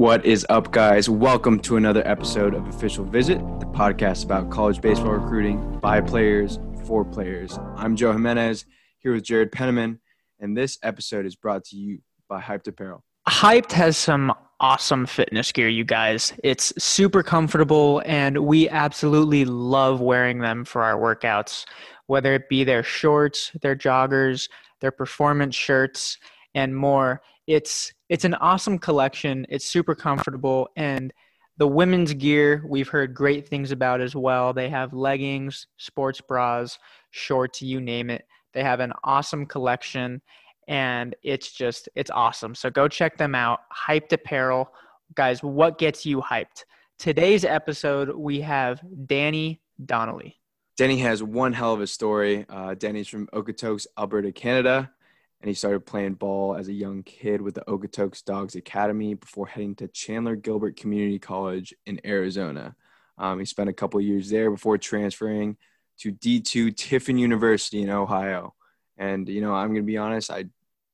What is up, guys? Welcome to another episode of Official Visit, the podcast about college baseball recruiting by players for players. I'm Joe Jimenez here with Jared Penniman, and this episode is brought to you by Hyped Apparel. Hyped has some awesome fitness gear, you guys. It's super comfortable, and we absolutely love wearing them for our workouts, whether it be their shorts, their joggers, their performance shirts, and more. It's it's an awesome collection. It's super comfortable and the women's gear we've heard great things about as well. They have leggings, sports bras, shorts, you name it. They have an awesome collection and it's just it's awesome. So go check them out. Hyped Apparel. Guys, what gets you hyped? Today's episode we have Danny Donnelly. Danny has one hell of a story. Uh, Danny's from Okotoks, Alberta, Canada and he started playing ball as a young kid with the Okotoks Dogs Academy before heading to Chandler Gilbert Community College in Arizona. Um, he spent a couple years there before transferring to D2 Tiffin University in Ohio. And you know, I'm going to be honest, I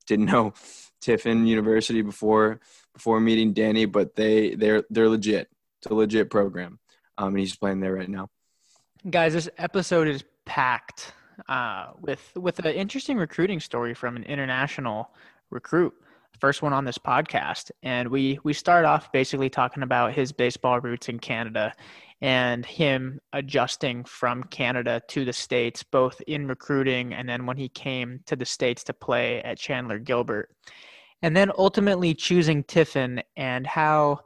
didn't know Tiffin University before before meeting Danny, but they they're they're legit. It's a legit program, um, and he's playing there right now. Guys, this episode is packed uh, with with an interesting recruiting story from an international recruit, first one on this podcast. And we we start off basically talking about his baseball roots in Canada and him adjusting from Canada to the states, both in recruiting and then when he came to the states to play at Chandler Gilbert, and then ultimately choosing Tiffin and how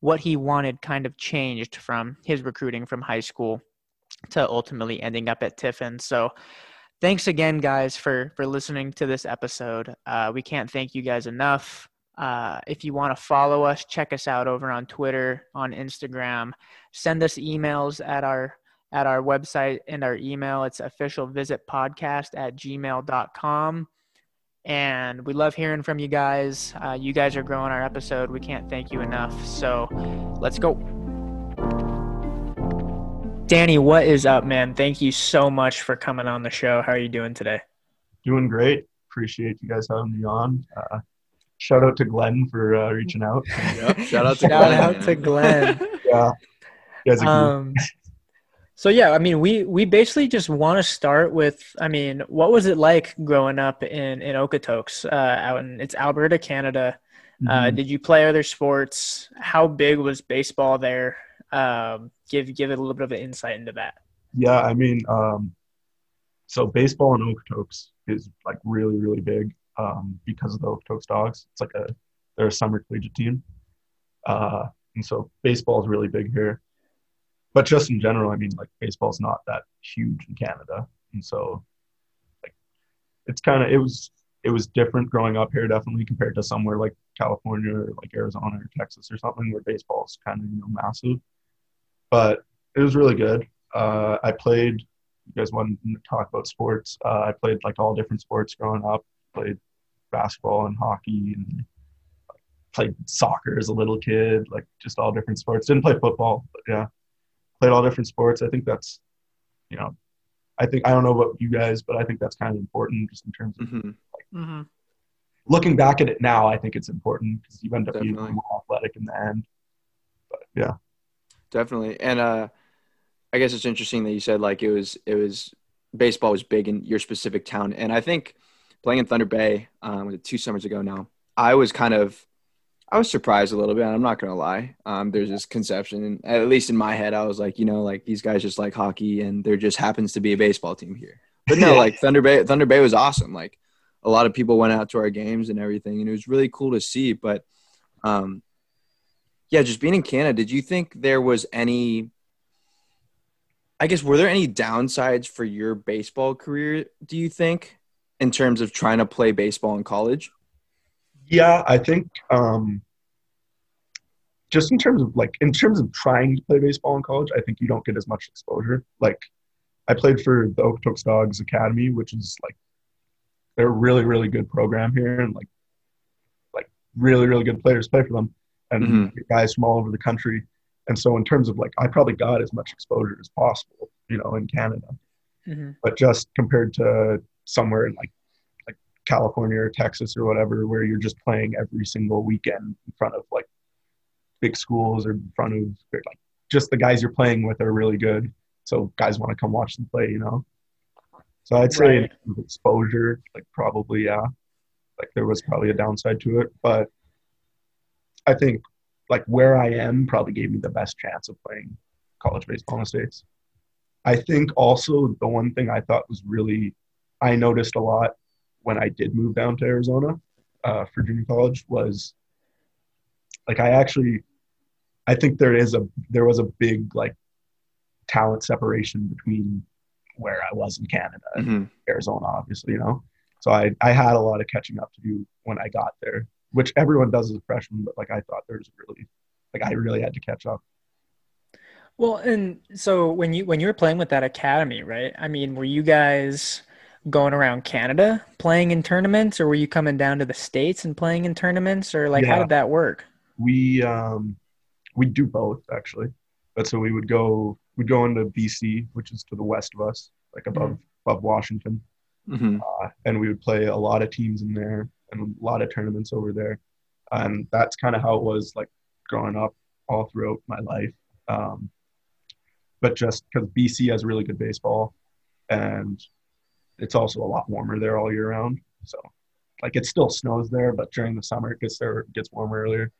what he wanted kind of changed from his recruiting from high school to ultimately ending up at Tiffin. So thanks again, guys, for for listening to this episode. Uh, we can't thank you guys enough. Uh, if you want to follow us, check us out over on Twitter, on Instagram. Send us emails at our at our website and our email. It's officialvisitpodcast at gmail.com. And we love hearing from you guys. Uh, you guys are growing our episode. We can't thank you enough. So let's go. Danny, what is up, man? Thank you so much for coming on the show. How are you doing today? Doing great. Appreciate you guys having me on. Uh, shout out to Glenn for uh, reaching out. Yep. Shout out to Shout Glenn. out to Glenn. yeah. You guys are um, so yeah, I mean, we we basically just want to start with, I mean, what was it like growing up in in Okotoks, uh, out in it's Alberta, Canada? Uh, Mhm. did you play other sports? How big was baseball there? Um, give give it a little bit of an insight into that. Yeah, I mean, um, so baseball in Okotoks is like really, really big um, because of the Okotoks Dogs. It's like a they're a summer collegiate team, uh, and so baseball is really big here. But just in general, I mean, like baseball's not that huge in Canada, and so like it's kind of it was it was different growing up here definitely compared to somewhere like California or like Arizona or Texas or something where baseball is kind of you know massive. But it was really good. Uh, I played. You guys want to talk about sports? Uh, I played like all different sports growing up. Played basketball and hockey and played soccer as a little kid. Like just all different sports. Didn't play football, but yeah, played all different sports. I think that's, you know, I think I don't know about you guys, but I think that's kind of important just in terms of Mhm. Mm-hmm. looking back at it now. I think it's important because you end up being more athletic in the end. But yeah. Definitely. And uh, I guess it's interesting that you said like it was it was baseball was big in your specific town, and I think playing in Thunder Bay um, was it two summers ago now, I was kind of I was surprised a little bit. I'm not gonna lie. Um, there's this conception, and at least in my head, I was like, you know, like these guys just like hockey, and there just happens to be a baseball team here. But no, like Thunder Bay, Thunder Bay was awesome. Like a lot of people went out to our games and everything, and it was really cool to see. But um, yeah, just being in Canada, did you think there was any? I guess were there any downsides for your baseball career? Do you think, in terms of trying to play baseball in college? Yeah, I think um, just in terms of like in terms of trying to play baseball in college, I think you don't get as much exposure. Like I played for the Okotoks Dogs Academy, which is like they're a really really good program here, and like like really really good players play for them, and Mhm. guys from all over the country. And so in terms of like, I probably got as much exposure as possible, you know, in Canada Mm-hmm. but just compared to somewhere in like like California or Texas or whatever, where you're just playing every single weekend in front of like big schools or in front of like just the guys you're playing with are really good. So guys want to come watch them play, you know. So I'd say Right. exposure, like probably yeah, like there was probably a downside to it, but I think like where I am probably gave me the best chance of playing college baseball in the states. I think also the one thing I thought was really I noticed a lot when I did move down to Arizona uh, for junior college was like I actually I think there is a there was a big like talent separation between where I was in Canada and Mhm. Arizona, obviously, you know. So I I had a lot of catching up to do when I got there, which everyone does as a freshman, but like I thought there was really like I really had to catch up. Well, and so when you when you were playing with that academy, right? I mean, were you guys going around Canada playing in tournaments, or were you coming down to the states and playing in tournaments, or like how did that work? We um we do both actually. But so we would go we'd go into BC, which is to the west of us, like above above Washington. Mhm. uh, and we would play a lot of teams in there and a lot of tournaments over there. And that's kind of how it was like growing up all throughout my life. Um, but just because BC has really good baseball and it's also a lot warmer there all year round. So like it still snows there, but during the summer it gets there it gets warmer earlier.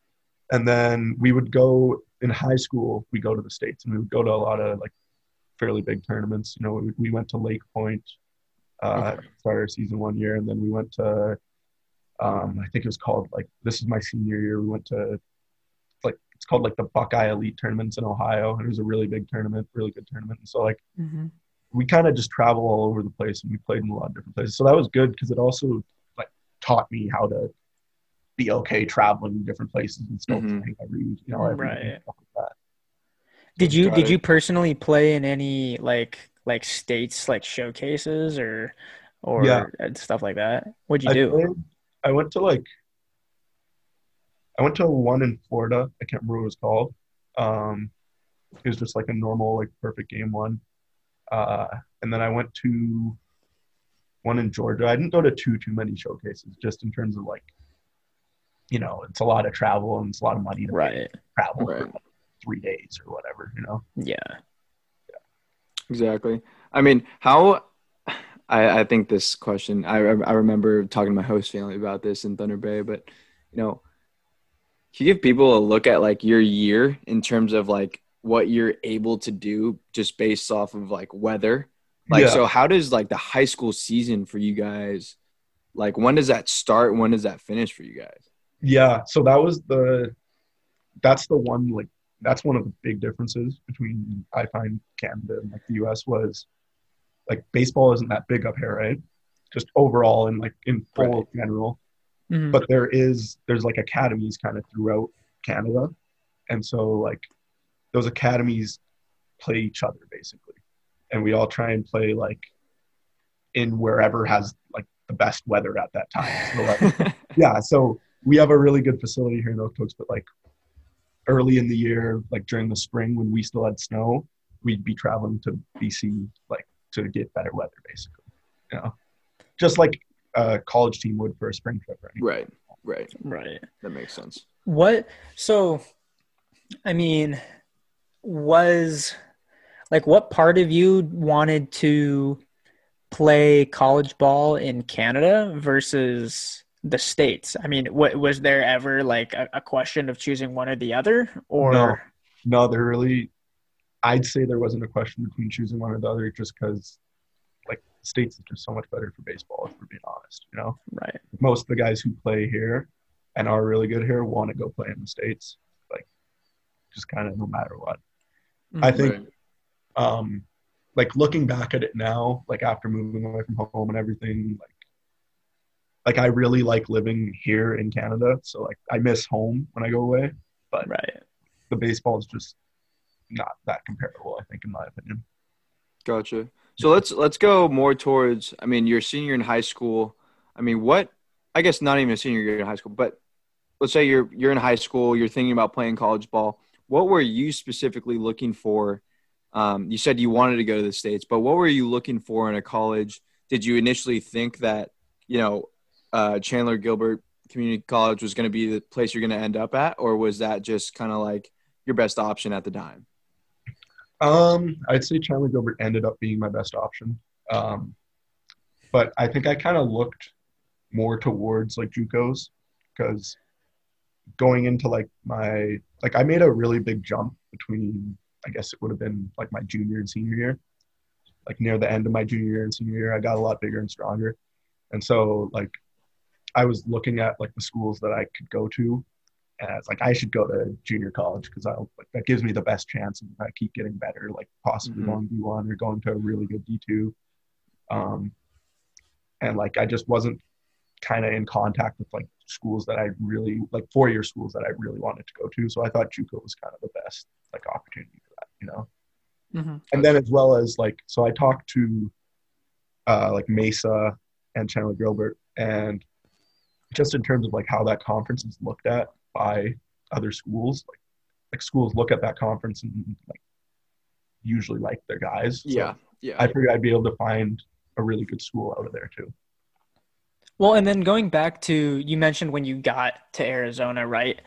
And then we would go in high school, we go to the States and we would go to a lot of like fairly big tournaments. You know, we, we went to Lake Point, uh, Okay. started our season one year, and then we went to, um, I think it was called like this is my senior year. We went to, like it's called like the Buckeye Elite tournaments in Ohio, and it was a really big tournament, really good tournament. And so like we kind of just travel all over the place, and we played in a lot of different places. So that was good because it also like taught me how to be okay traveling to different places and still Mhm. playing every you know every Right. stuff like that. Did you did you personally play in any like like states like showcases or or Yeah. stuff like that? What'd you I do? played- I went to like I went to one in Florida. I can't remember what it was called. Um, it was just like a normal like perfect game one. Uh, and then I went to one in Georgia. I didn't go to too too many showcases, just in terms of like, you know, it's a lot of travel and it's a lot of money to Right. to travel for like three days or whatever. You know. Yeah. Exactly. I mean, how I, I think this question, I, I remember talking to my host family about this in Thunder Bay, but you know, can you give people a look at like your year in terms of like what you're able to do just based off of like weather? Like, Yeah. so how does like the high school season for you guys, like when does that start? When does that finish for you guys? Yeah, so that was the that's the one like that's one of the big differences between I find Canada and like the US was like baseball isn't that big up here, right? Just overall and like in full Right. general. Mhm. But there is there's like academies kind of throughout Canada. And so like those academies play each other basically. And we all try and play like in wherever has like the best weather at that time. So like yeah, so we have a really good facility here in Okotoks, but like early in the year, like during the spring when we still had snow, we'd be traveling to BC like to get better weather, basically. You know, just like a college team would for a spring trip. Right? right, right. Right. That makes sense. What so I mean was like what part of you wanted to play college ball in Canada versus the states? I mean, what was there ever like a, a question of choosing one or the other or No. No, there really, I'd say there wasn't a question between choosing one or the other, just because like the states is just so much better for baseball. If we're being honest, you know. right? most of the guys who play here and are really good here want to go play in the states like just kind of no matter what i think um like looking back at it now like after moving away from home and everything like like i really like living here in canada so like i miss home when i go away but Right. the baseball is just not that comparable i think in my opinion Gotcha. So let's let's go more towards. I mean, you're a senior in high school. I mean, what? I guess not even a senior year in high school, but let's say you're you're in high school. You're thinking about playing college ball. What were you specifically looking for? Um, you said you wanted to go to the states, but what were you looking for in a college? Did you initially think that you know uh, Chandler Gilbert Community College was going to be the place you're going to end up at, or was that just kind of like your best option at the time? Um, I'd say Chandler Gilbert ended up being my best option. Um, but I think I kind of looked more towards like JUCOs because going into like my like I made a really big jump between I guess it would have been like my junior and senior year. Like near the end of my junior year and senior year, I got a lot bigger and stronger. And so like I was looking at like the schools that I could go to was like I should go to junior college because I like that gives me the best chance and I keep getting better, like possibly Mhm. going D one or going to a really good D two. Um and like I just wasn't kind of in contact with like schools that I really like four year schools that I really wanted to go to. So I thought JUCO was kind of the best like opportunity for that, you know. Mm-hmm. And then as well as like so I talked to uh like Mesa and Chandler Gilbert and just in terms of like how that conference is looked at by other schools, like like schools look at that conference and like usually like their guys. So Yeah, yeah. I figured I'd be able to find a really good school out of there too. Well, and then going back to you mentioned when you got to Arizona, right?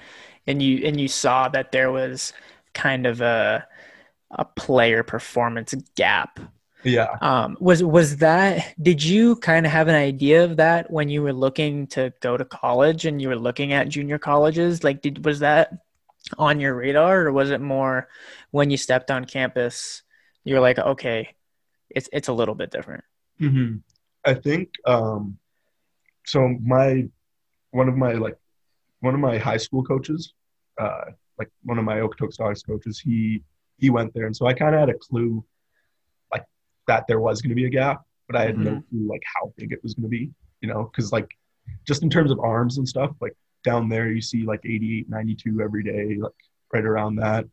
And you and you saw that there was kind of a a player performance gap. Yeah. Um, was was that? Did you kind of have an idea of that when you were looking to go to college and you were looking at junior colleges? Like, did was that on your radar, or was it more when you stepped on campus? You're like, okay, it's it's a little bit different. hmm I think um, so. My one of my like one of my high school coaches, uh, like one of my Okotoks Dogs coaches, he he went there, and so I kind of had a clue, that there was going to be a gap, but I had no mm-hmm. clue like how big it was going to be. You know, because like just in terms of arms and stuff, like down there you see like 88, 92 every day, like right around that,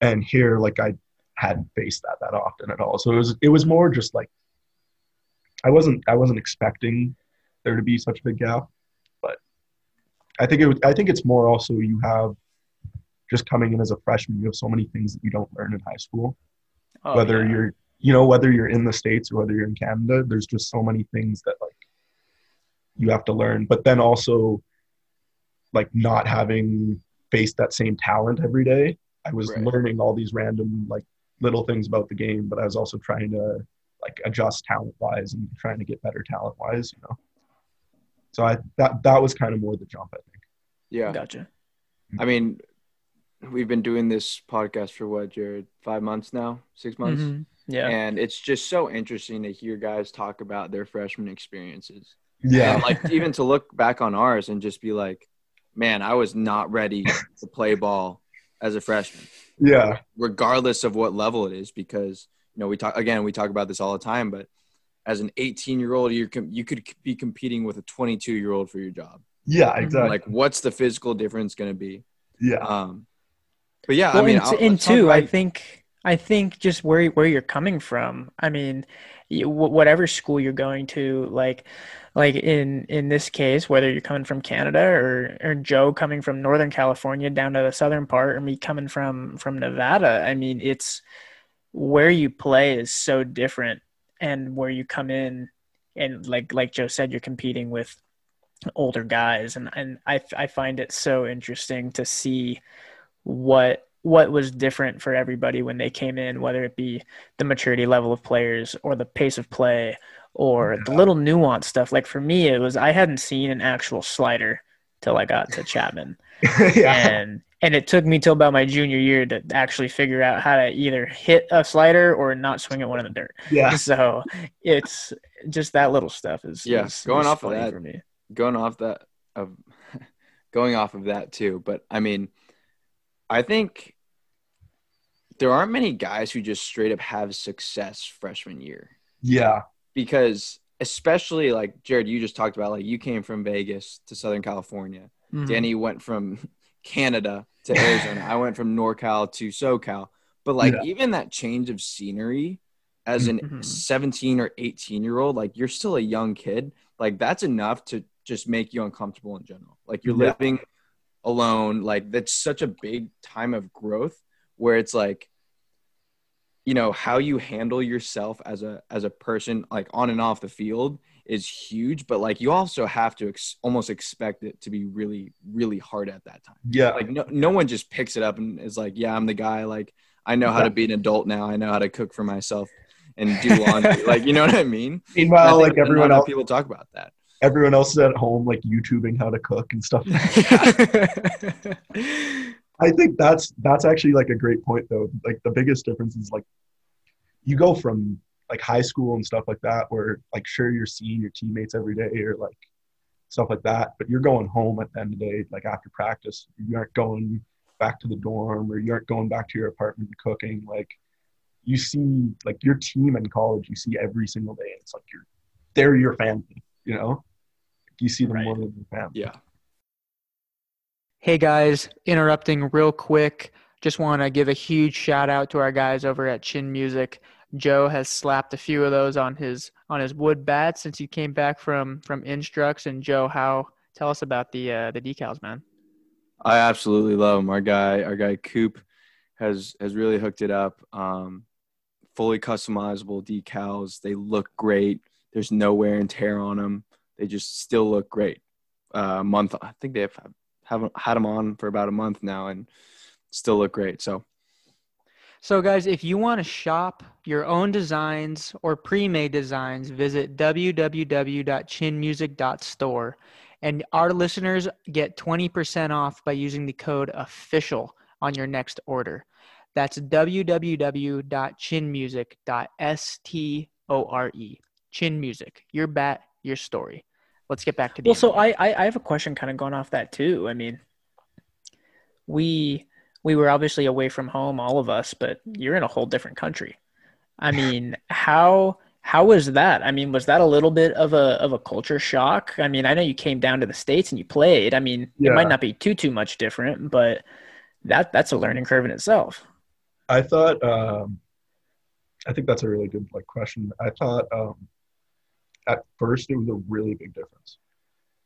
and here like I hadn't faced that that often at all. So it was it was more just like I wasn't I wasn't expecting there to be such a big gap, but I think it was, I think it's more also you have just coming in as a freshman, you have so many things that you don't learn in high school. Oh, whether yeah. you're you know whether you're in the states or whether you're in Canada, there's just so many things that like you have to learn. But then also like not having faced that same talent every day, I was Right. learning all these random like little things about the game, but I was also trying to like adjust talent wise and trying to get better talent wise, you know. So I that that was kind of more the jump, I think. yeah. gotcha. I mean, we've been doing this podcast for what, Jared? Five months now? Six months? Mhm. Yeah. And it's just so interesting to hear guys talk about their freshman experiences. Yeah. And like even to look back on ours and just be like, man, I was not ready to play ball as a freshman, Yeah. regardless of what level it is, because you know we talk again, we talk about this all the time, but as an 18 year old, you com- you could be competing with a 22 year old for your job. Yeah, exactly. Like, what's the physical difference going to be? yeah. Um, but yeah, well, I mean, and, I'll- and two, I think I think just where where you're coming from. I mean, whatever school you're going to, like like in in this case, whether you're coming from Canada or or Joe coming from Northern California down to the southern part, or me coming from from Nevada. I mean, it's where you play is so different, and where you come in, and like like Joe said, you're competing with older guys, and and I I find it so interesting to see what what was different for everybody when they came in, whether it be the maturity level of players or the pace of play or the little nuance stuff. Like for me, it was I hadn't seen an actual slider till I got to Chapman, yeah. and and it took me till about my junior year to actually figure out how to either hit a slider or not swing at one in the dirt. Yeah. So it's just that little stuff is Yeah, is- going is off of that, for me. going off that of going off of that too but i mean i think there aren't many guys who just straight up have success freshman year Yeah. because especially like jared you just talked about like you came from vegas to southern california Mhm. danny went from canada to arizona i went from norcal to socal but like Yeah. even that change of scenery as an Mhm. 17 or 18 year old like you're still a young kid like that's enough to just make you uncomfortable in general like you're Yeah. living alone like that's such a big time of growth where it's like you know how you handle yourself as a as a person like on and off the field is huge, but like you also have to ex- almost expect it to be really, really hard at that time. Yeah. Like no, no one just picks it up and is like, yeah, I'm the guy. Like I know how to be an adult now. I know how to cook for myself and do laundry. like you know what I mean? And I Meanwhile, like everyone else, people talk about that. everyone else is at home, like YouTubing how to cook and stuff. I think that's that's actually like a great point though. Like the biggest difference is like you go from like high school and stuff like that where like sure you're seeing your teammates every day or like stuff like that, but you're going home at the end of the day, like after practice. You aren't going back to the dorm or you aren't going back to your apartment and cooking. Like you see like your team in college, you see every single day. It's like you're they're your family, you know? You see them Right. more than your family. Yeah. Hey guys, interrupting real quick. Just want to give a huge shout out to our guys over at Chin Music. Joe has slapped a few of those on his on his wood bat since he came back from from Instructs. And Joe, how tell us about the uh, the decals, man. I absolutely love them. Our guy, our guy Coop, has has really hooked it up. Um, fully customizable decals. They look great. There's no wear and tear on them. They just still look great. Uh, month, I think they have haven't had them on for about a month now, and still look great. So So, guys, if you want to shop your own designs or pre made designs, visit www.chinmusic.store. And our listeners get 20% off by using the code official on your next order. That's www.chinmusic.store. Chin Music, your bat, your story. Let's get back to the Well, so. I, I I have a question kind of going off that too. I mean, we we were obviously away from home, all of us, but you're in a whole different country. I mean, how how was that? I mean, was that a little bit of a of a culture shock? I mean, I know you came down to the states and you played. I mean, it might not be too too much different, but that that's a learning curve in itself. I thought um, I think that's a really good like question. I thought um, at first it was a really big difference,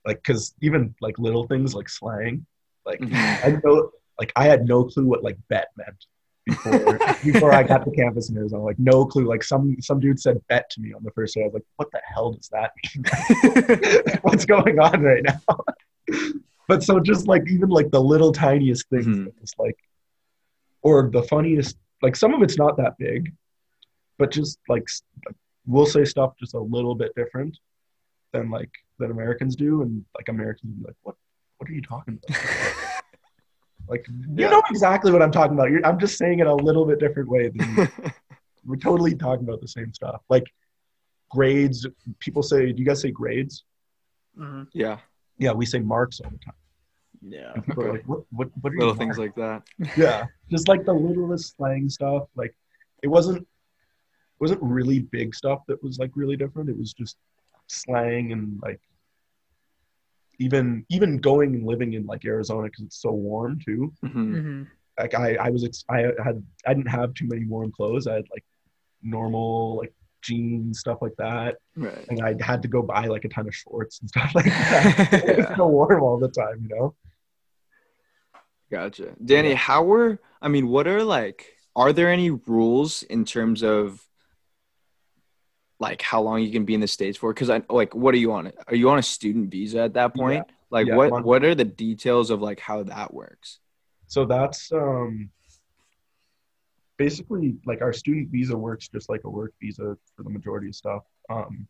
like because even like little things like slang, like Mhm. I know like I had no clue what like bet meant before before I got to campus in Arizona. Like no clue. Like some some dude said bet to me on the first day. I was like, what the hell does that mean? What's going on right now? but so just like even like the little tiniest things, Mhm. it's like, or the funniest. Like some of it's not that big, but just like, we'll say stuff just a little bit different than like than Americans do, and like Americans be like, what what are you talking about? Like you know exactly what I'm talking about. You're, I'm just saying it a little bit different way. Than you. We're totally talking about the same stuff. Like grades. People say, do you guys say grades? Mhm. yeah, Yeah, we say marks all the time. Yeah. And people are like, what, what, what are little you things marking?" like that. yeah, just like the littlest slang stuff. Like it wasn't wasn't really big stuff that was like really different. It was just slang and like even even going and living in like Arizona because it's so warm too. Mhm. Mhm. like I, I was ex- I had I didn't have too many warm clothes. I had like normal like jeans stuff like that, Right. and I had to go buy like a ton of shorts and stuff like that. it was so warm all the time, you know. Gotcha. Danny, Yeah. how were, I mean, what are like, are there any rules in terms of like how long you can be in the States for? Cause I like, what are you on? Are you on a student visa at that point? Like Yeah, what, what are the details of like how that works? So that's um basically like our student visa works just like a work visa for the majority of stuff. Um,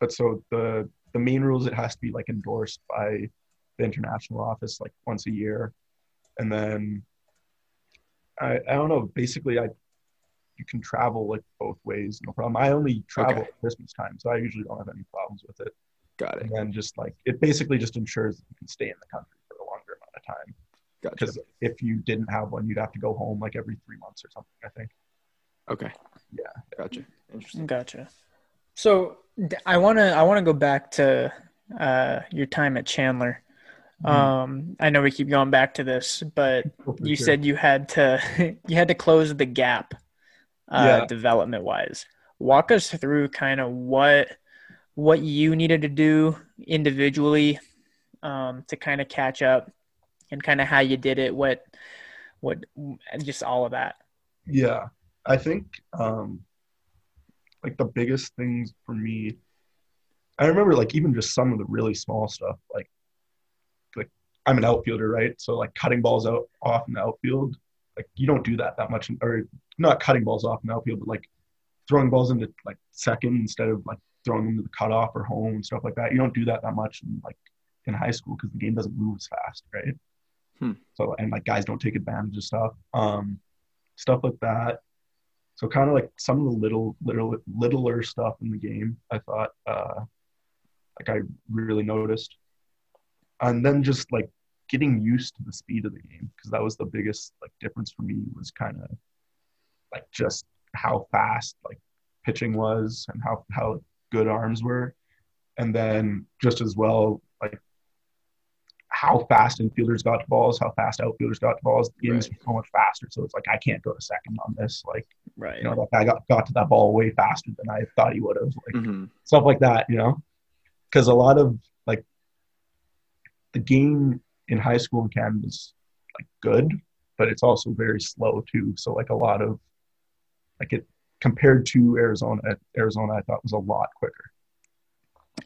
but so the the main rules it has to be like endorsed by the international office like once a year, and then I I don't know. Basically, I you can travel like both ways, no problem. I only travel Okay. at Christmas time, so I usually don't have any problems with it. Got it. And then just like it basically just ensures that you can stay in the country for a longer amount of time Gotcha. because if you didn't have one, you'd have to go home like every three months or something. I think. Okay. Yeah. Gotcha. Interesting. Gotcha. So I want to I want to go back to uh, your time at Chandler. Mhm. Um, I know we keep going back to this, but Oh, you sure. said you had to you had to close the gap uh, Yeah. development wise. Walk us through kind of what what you needed to do individually um, to kind of catch up, and kind of how you did it. What what just all of that. Yeah, I think um, like the biggest things for me I remember like even just some of the really small stuff, like like I'm an outfielder, right? So like cutting balls out off in the outfield, like you don't do that that much, or not cutting balls off in the outfield, but like throwing balls into like second instead of like throwing them to the cutoff or home and stuff like that. You don't do that that much in like in high school because the game doesn't move as fast, right? Hmm. So and like guys don't take advantage of stuff, um, stuff like that. So kind of like some of the little, little, littler stuff in the game, I thought, uh, like I really noticed, and then just like getting used to the speed of the game because that was the biggest like difference for me was kind of like just how fast like pitching was and how how good arms were, and then just as well like how fast infielders got to balls, how fast outfielders got to balls. The game right. so much faster, so it's like I can't go to second on this. Like, right? You know, like I got got to that ball way faster than I thought he would have. Like mm-hmm. stuff like that, you know, because a lot of like the game in high school in Canada is like good, but it's also very slow too. So like a lot of like it compared to Arizona, Arizona I thought was a lot quicker.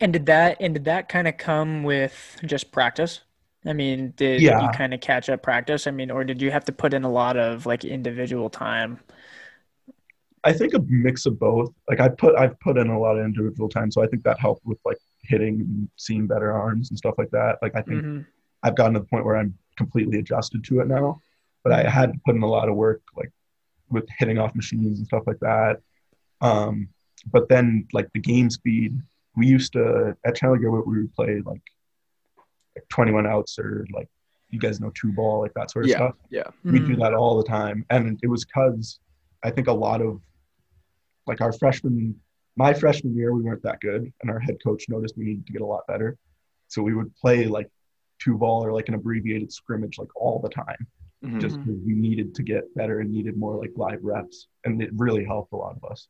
And did that and did that kind of come with just practice? I mean, did yeah. you kind of catch up practice? I mean, or did you have to put in a lot of like individual time? I think a mix of both. Like I put I've put in a lot of individual time, so I think that helped with like hitting and seeing better arms and stuff like that. Like I think mm-hmm. I've gotten to the point where I'm completely adjusted to it now. But I had to put in a lot of work like with hitting off machines and stuff like that. Um, but then like the game speed, we used to at Chandler Gilbert we would play like like 21 outs or like you guys know two ball like that sort of yeah, stuff yeah we mm-hmm. do that all the time and it was because i think a lot of like our freshman my freshman year we weren't that good and our head coach noticed we needed to get a lot better so we would play like two ball or like an abbreviated scrimmage like all the time mm-hmm. just because we needed to get better and needed more like live reps and it really helped a lot of us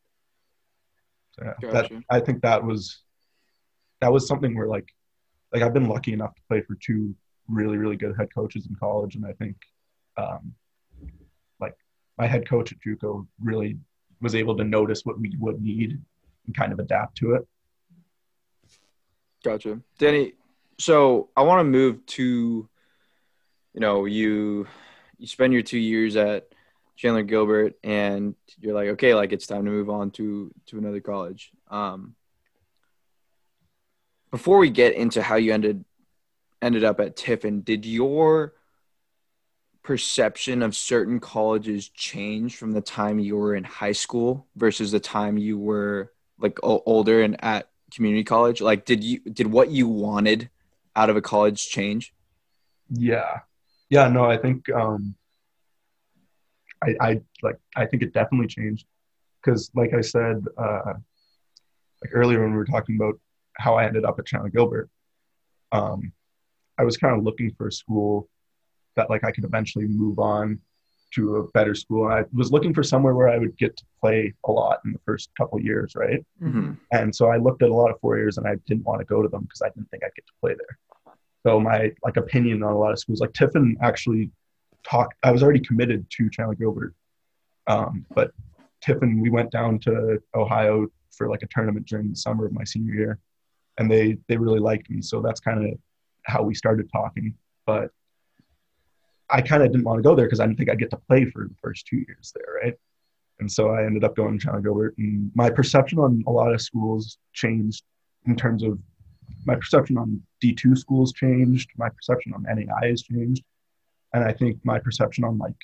so yeah, gotcha. that, i think that was that was something where like like I've been lucky enough to play for two really really good head coaches in college, and I think um, like my head coach at JUCO really was able to notice what we would need and kind of adapt to it. Gotcha, Danny. So I want to move to, you know, you you spend your two years at Chandler Gilbert, and you're like, okay, like it's time to move on to to another college. Um, before we get into how you ended ended up at Tiffin, did your perception of certain colleges change from the time you were in high school versus the time you were like older and at community college? Like, did you did what you wanted out of a college change? Yeah, yeah. No, I think um, I, I like I think it definitely changed because, like I said, uh, like earlier when we were talking about how I ended up at Chandler Gilbert. Um, I was kind of looking for a school that like I could eventually move on to a better school. I was looking for somewhere where I would get to play a lot in the first couple years, right? Mm-hmm. And so I looked at a lot of four years and I didn't want to go to them because I didn't think I'd get to play there. So my like opinion on a lot of schools, like Tiffin actually talked. I was already committed to Chandler Gilbert, um, but Tiffin, we went down to Ohio for like a tournament during the summer of my senior year, and they they really liked me. So that's kind of how we started talking. But I kind of didn't want to go there because I didn't think I'd get to play for the first two years there, right? And so I ended up going to Chandler Gilbert, and my perception on a lot of schools changed in terms of my perception on D2 schools changed, my perception on NAI has changed, and I think my perception on like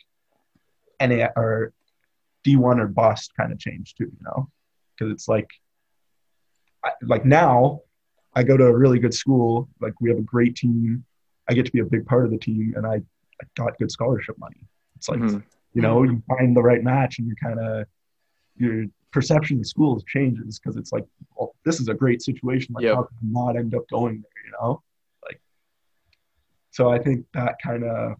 NAI or D1 or bust kind of changed too, you know, because it's like, like now I go to a really good school. Like we have a great team. I get to be a big part of the team, and I, I got good scholarship money. It's like mm-hmm. you know you find the right match, and you kind of your perception of schools changes because it's like, well, this is a great situation. Like yep. how can I not end up going there? You know, like so I think that kind of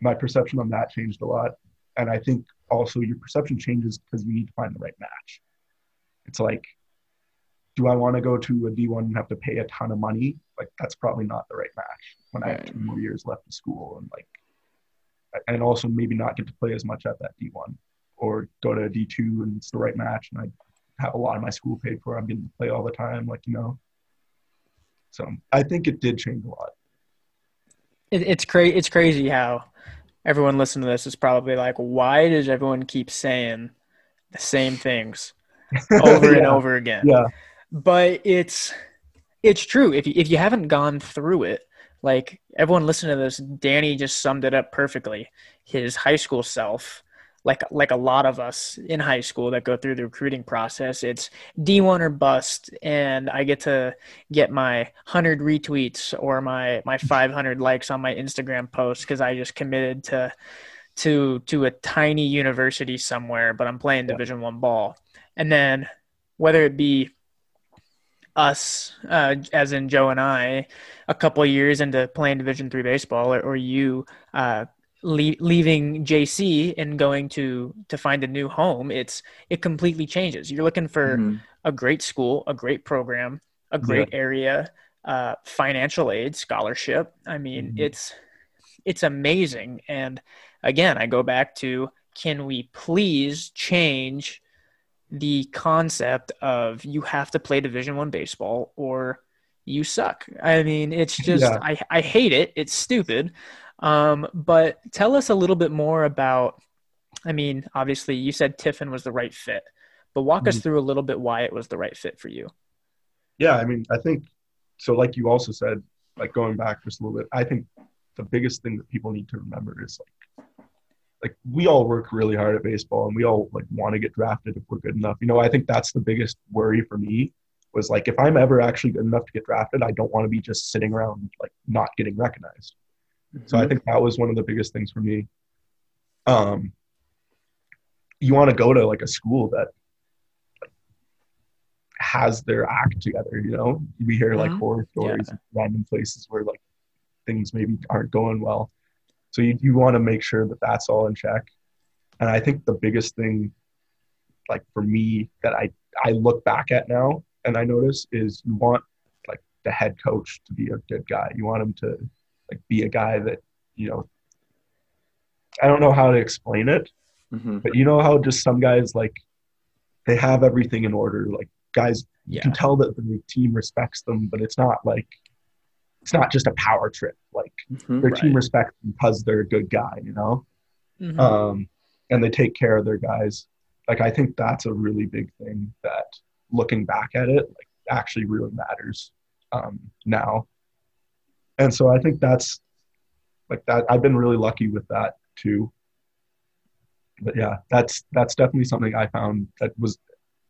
my perception on that changed a lot, and I think also your perception changes because you need to find the right match. It's like do I want to go to a D1 and have to pay a ton of money? Like that's probably not the right match when I have two more years left of school and like, and also maybe not get to play as much at that D1 or go to a D2 and it's the right match and I have a lot of my school paid for. I'm getting to play all the time. Like, you know, So I think it did change a lot. It, it's crazy. It's crazy how everyone listening to this is probably like, why does everyone keep saying the same things over yeah. and over again? Yeah. But it's it's true. If you, if you haven't gone through it, like everyone listening to this, Danny just summed it up perfectly. His high school self like like a lot of us in high school that go through the recruiting process it's d1 or bust and i get to get my 100 retweets or my my 500 likes on my instagram post because i just committed to to to a tiny university somewhere but i'm playing division one ball and then whether it be us uh, as in joe and i a couple years into playing division three baseball or, or you uh, le- leaving JC and going to to find a new home, it's it completely changes. You're looking for mm-hmm. a great school, a great program, a great yeah. area, uh, financial aid, scholarship. I mean, mm-hmm. it's it's amazing. And again, I go back to can we please change the concept of you have to play division one baseball or you suck i mean it's just yeah. I, I hate it it's stupid um, but tell us a little bit more about. I mean, obviously, you said Tiffin was the right fit, but walk mm-hmm. us through a little bit why it was the right fit for you. Yeah, I mean, I think so. Like you also said, like going back just a little bit, I think the biggest thing that people need to remember is like like we all work really hard at baseball and we all like want to get drafted if we're good enough. You know, I think that's the biggest worry for me was like if I'm ever actually good enough to get drafted, I don't want to be just sitting around like not getting recognized. So I mm-hmm. think that was one of the biggest things for me. Um, you want to go to like a school that has their act together. You know, we hear like mm-hmm. horror stories, yeah. random places where like things maybe aren't going well. So you you want to make sure that that's all in check. And I think the biggest thing, like for me, that I I look back at now and I notice is you want like the head coach to be a good guy. You want him to like be a guy that you know I don't know how to explain it, mm-hmm. but you know how just some guys like they have everything in order. Like guys, yeah. you can tell that the team respects them, but it's not like it's not just a power trip. Like mm-hmm, their right. team respects because they're a good guy, you know, mm-hmm. um, and they take care of their guys. Like I think that's a really big thing that looking back at it, like actually really matters um, now and so I think that's like that. I've been really lucky with that too. But yeah, that's that's definitely something I found that was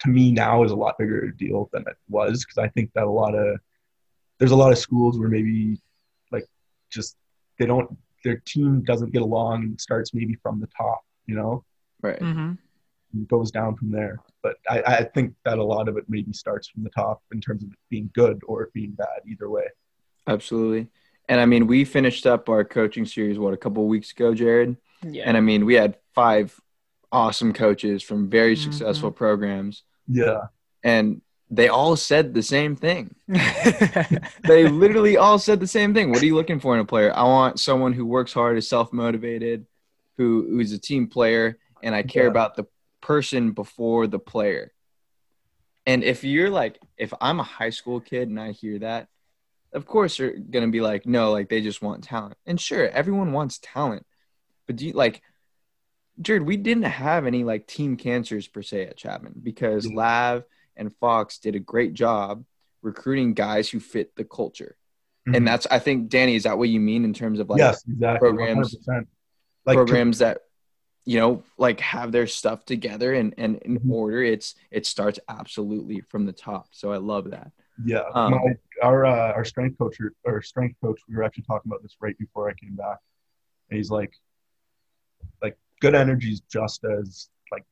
to me now is a lot bigger deal than it was because I think that a lot of there's a lot of schools where maybe like just they don't their team doesn't get along and starts maybe from the top, you know, right? Mm-hmm. It goes down from there. But I, I think that a lot of it maybe starts from the top in terms of being good or being bad, either way. Absolutely. And I mean, we finished up our coaching series, what, a couple weeks ago, Jared? Yeah. And I mean, we had five awesome coaches from very mm-hmm. successful programs. Yeah. And they all said the same thing. they literally all said the same thing. What are you looking for in a player? I want someone who works hard, is self motivated, who who's a team player, and I care yeah. about the person before the player. And if you're like, if I'm a high school kid and I hear that, of course you're gonna be like, no, like they just want talent. And sure, everyone wants talent, but do you like, Jared? We didn't have any like team cancers per se at Chapman because mm-hmm. Lav and Fox did a great job recruiting guys who fit the culture. Mm-hmm. And that's, I think, Danny, is that what you mean in terms of like yes, exactly, programs, 100%. like programs that you know like have their stuff together and and in mm-hmm. order it's it starts absolutely from the top so i love that yeah, um, my, our uh, our strength coach or strength coach, we were actually talking about this right before I came back, and he's like, like good energy is just as like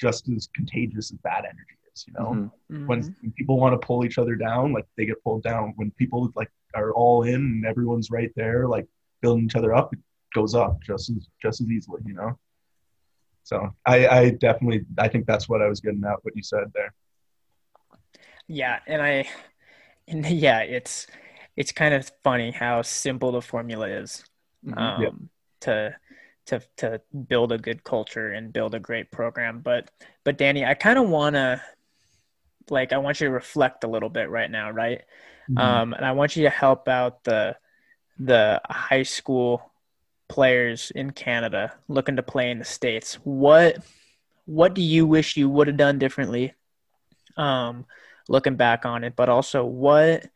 just as contagious as bad energy is. You know, mm-hmm. when, mm-hmm. when people want to pull each other down, like they get pulled down. When people like are all in and everyone's right there, like building each other up, it goes up just as just as easily. You know. So I, I definitely I think that's what I was getting at. What you said there. Yeah, and I, and yeah, it's it's kind of funny how simple the formula is mm-hmm. um, yep. to to to build a good culture and build a great program. But but Danny, I kind of want to like I want you to reflect a little bit right now, right? Mhm. Um, and I want you to help out the the high school players in Canada looking to play in the states. What what do you wish you would have done differently? Um, looking back on it, but also what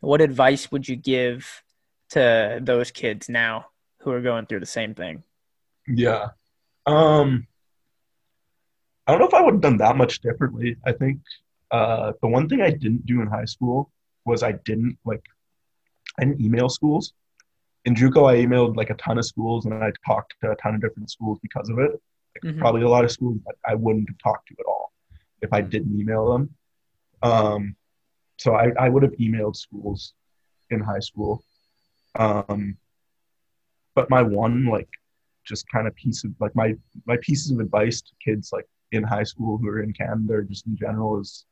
what advice would you give to those kids now who are going through the same thing? Yeah. Um I don't know if I would have done that much differently. I think uh the one thing I didn't do in high school was I didn't like I didn't email schools. In JUCO I emailed like a ton of schools and I talked to a ton of different schools because of it. Like, Mhm. Probably a lot of schools that I wouldn't have talked to at all if I didn't email them. Um so I, I would have emailed schools in high school. Um but my one like just kind of piece of like my my pieces of advice to kids like in high school who are in Canada or just in general is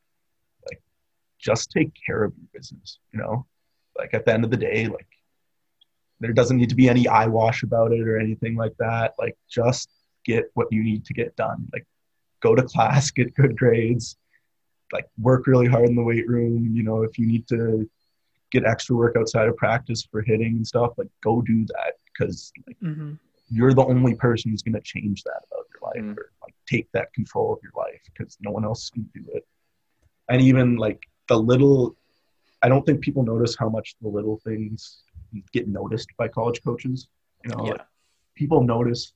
just take care of your business, you know? Like at the end of the day, like there doesn't need to be any eyewash about it or anything like that. Like just get what you need to get done. Like go to class, get good grades, like work really hard in the weight room, you know, if you need to get extra work outside of practice for hitting and stuff, like go do that because like Mm-hmm. you're the only person who's going to change that about your life Mm. or like take that control of your life because no one else can do it and even like the little i don't think people notice how much the little things get noticed by college coaches you know Yeah. like, people notice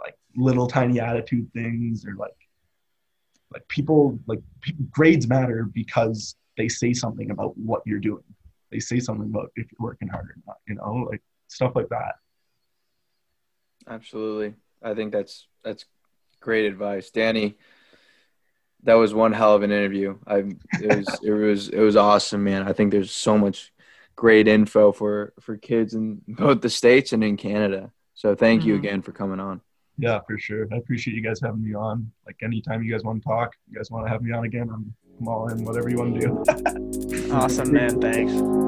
like little tiny attitude things or like like people like grades matter because they say something about what you're doing they say something about if you're working hard or not you know like stuff like that Absolutely. I think that's that's great advice. Danny, that was one hell of an interview. I it was it was it was awesome, man. I think there's so much great info for for kids in both the states and in Canada. So thank you Mhm. again for coming on. Yeah, for sure. I appreciate you guys having me on. Like anytime you guys want to talk, you guys want to have me on again, I'm, I'm all in. Whatever you want to do. Awesome, man. Thanks.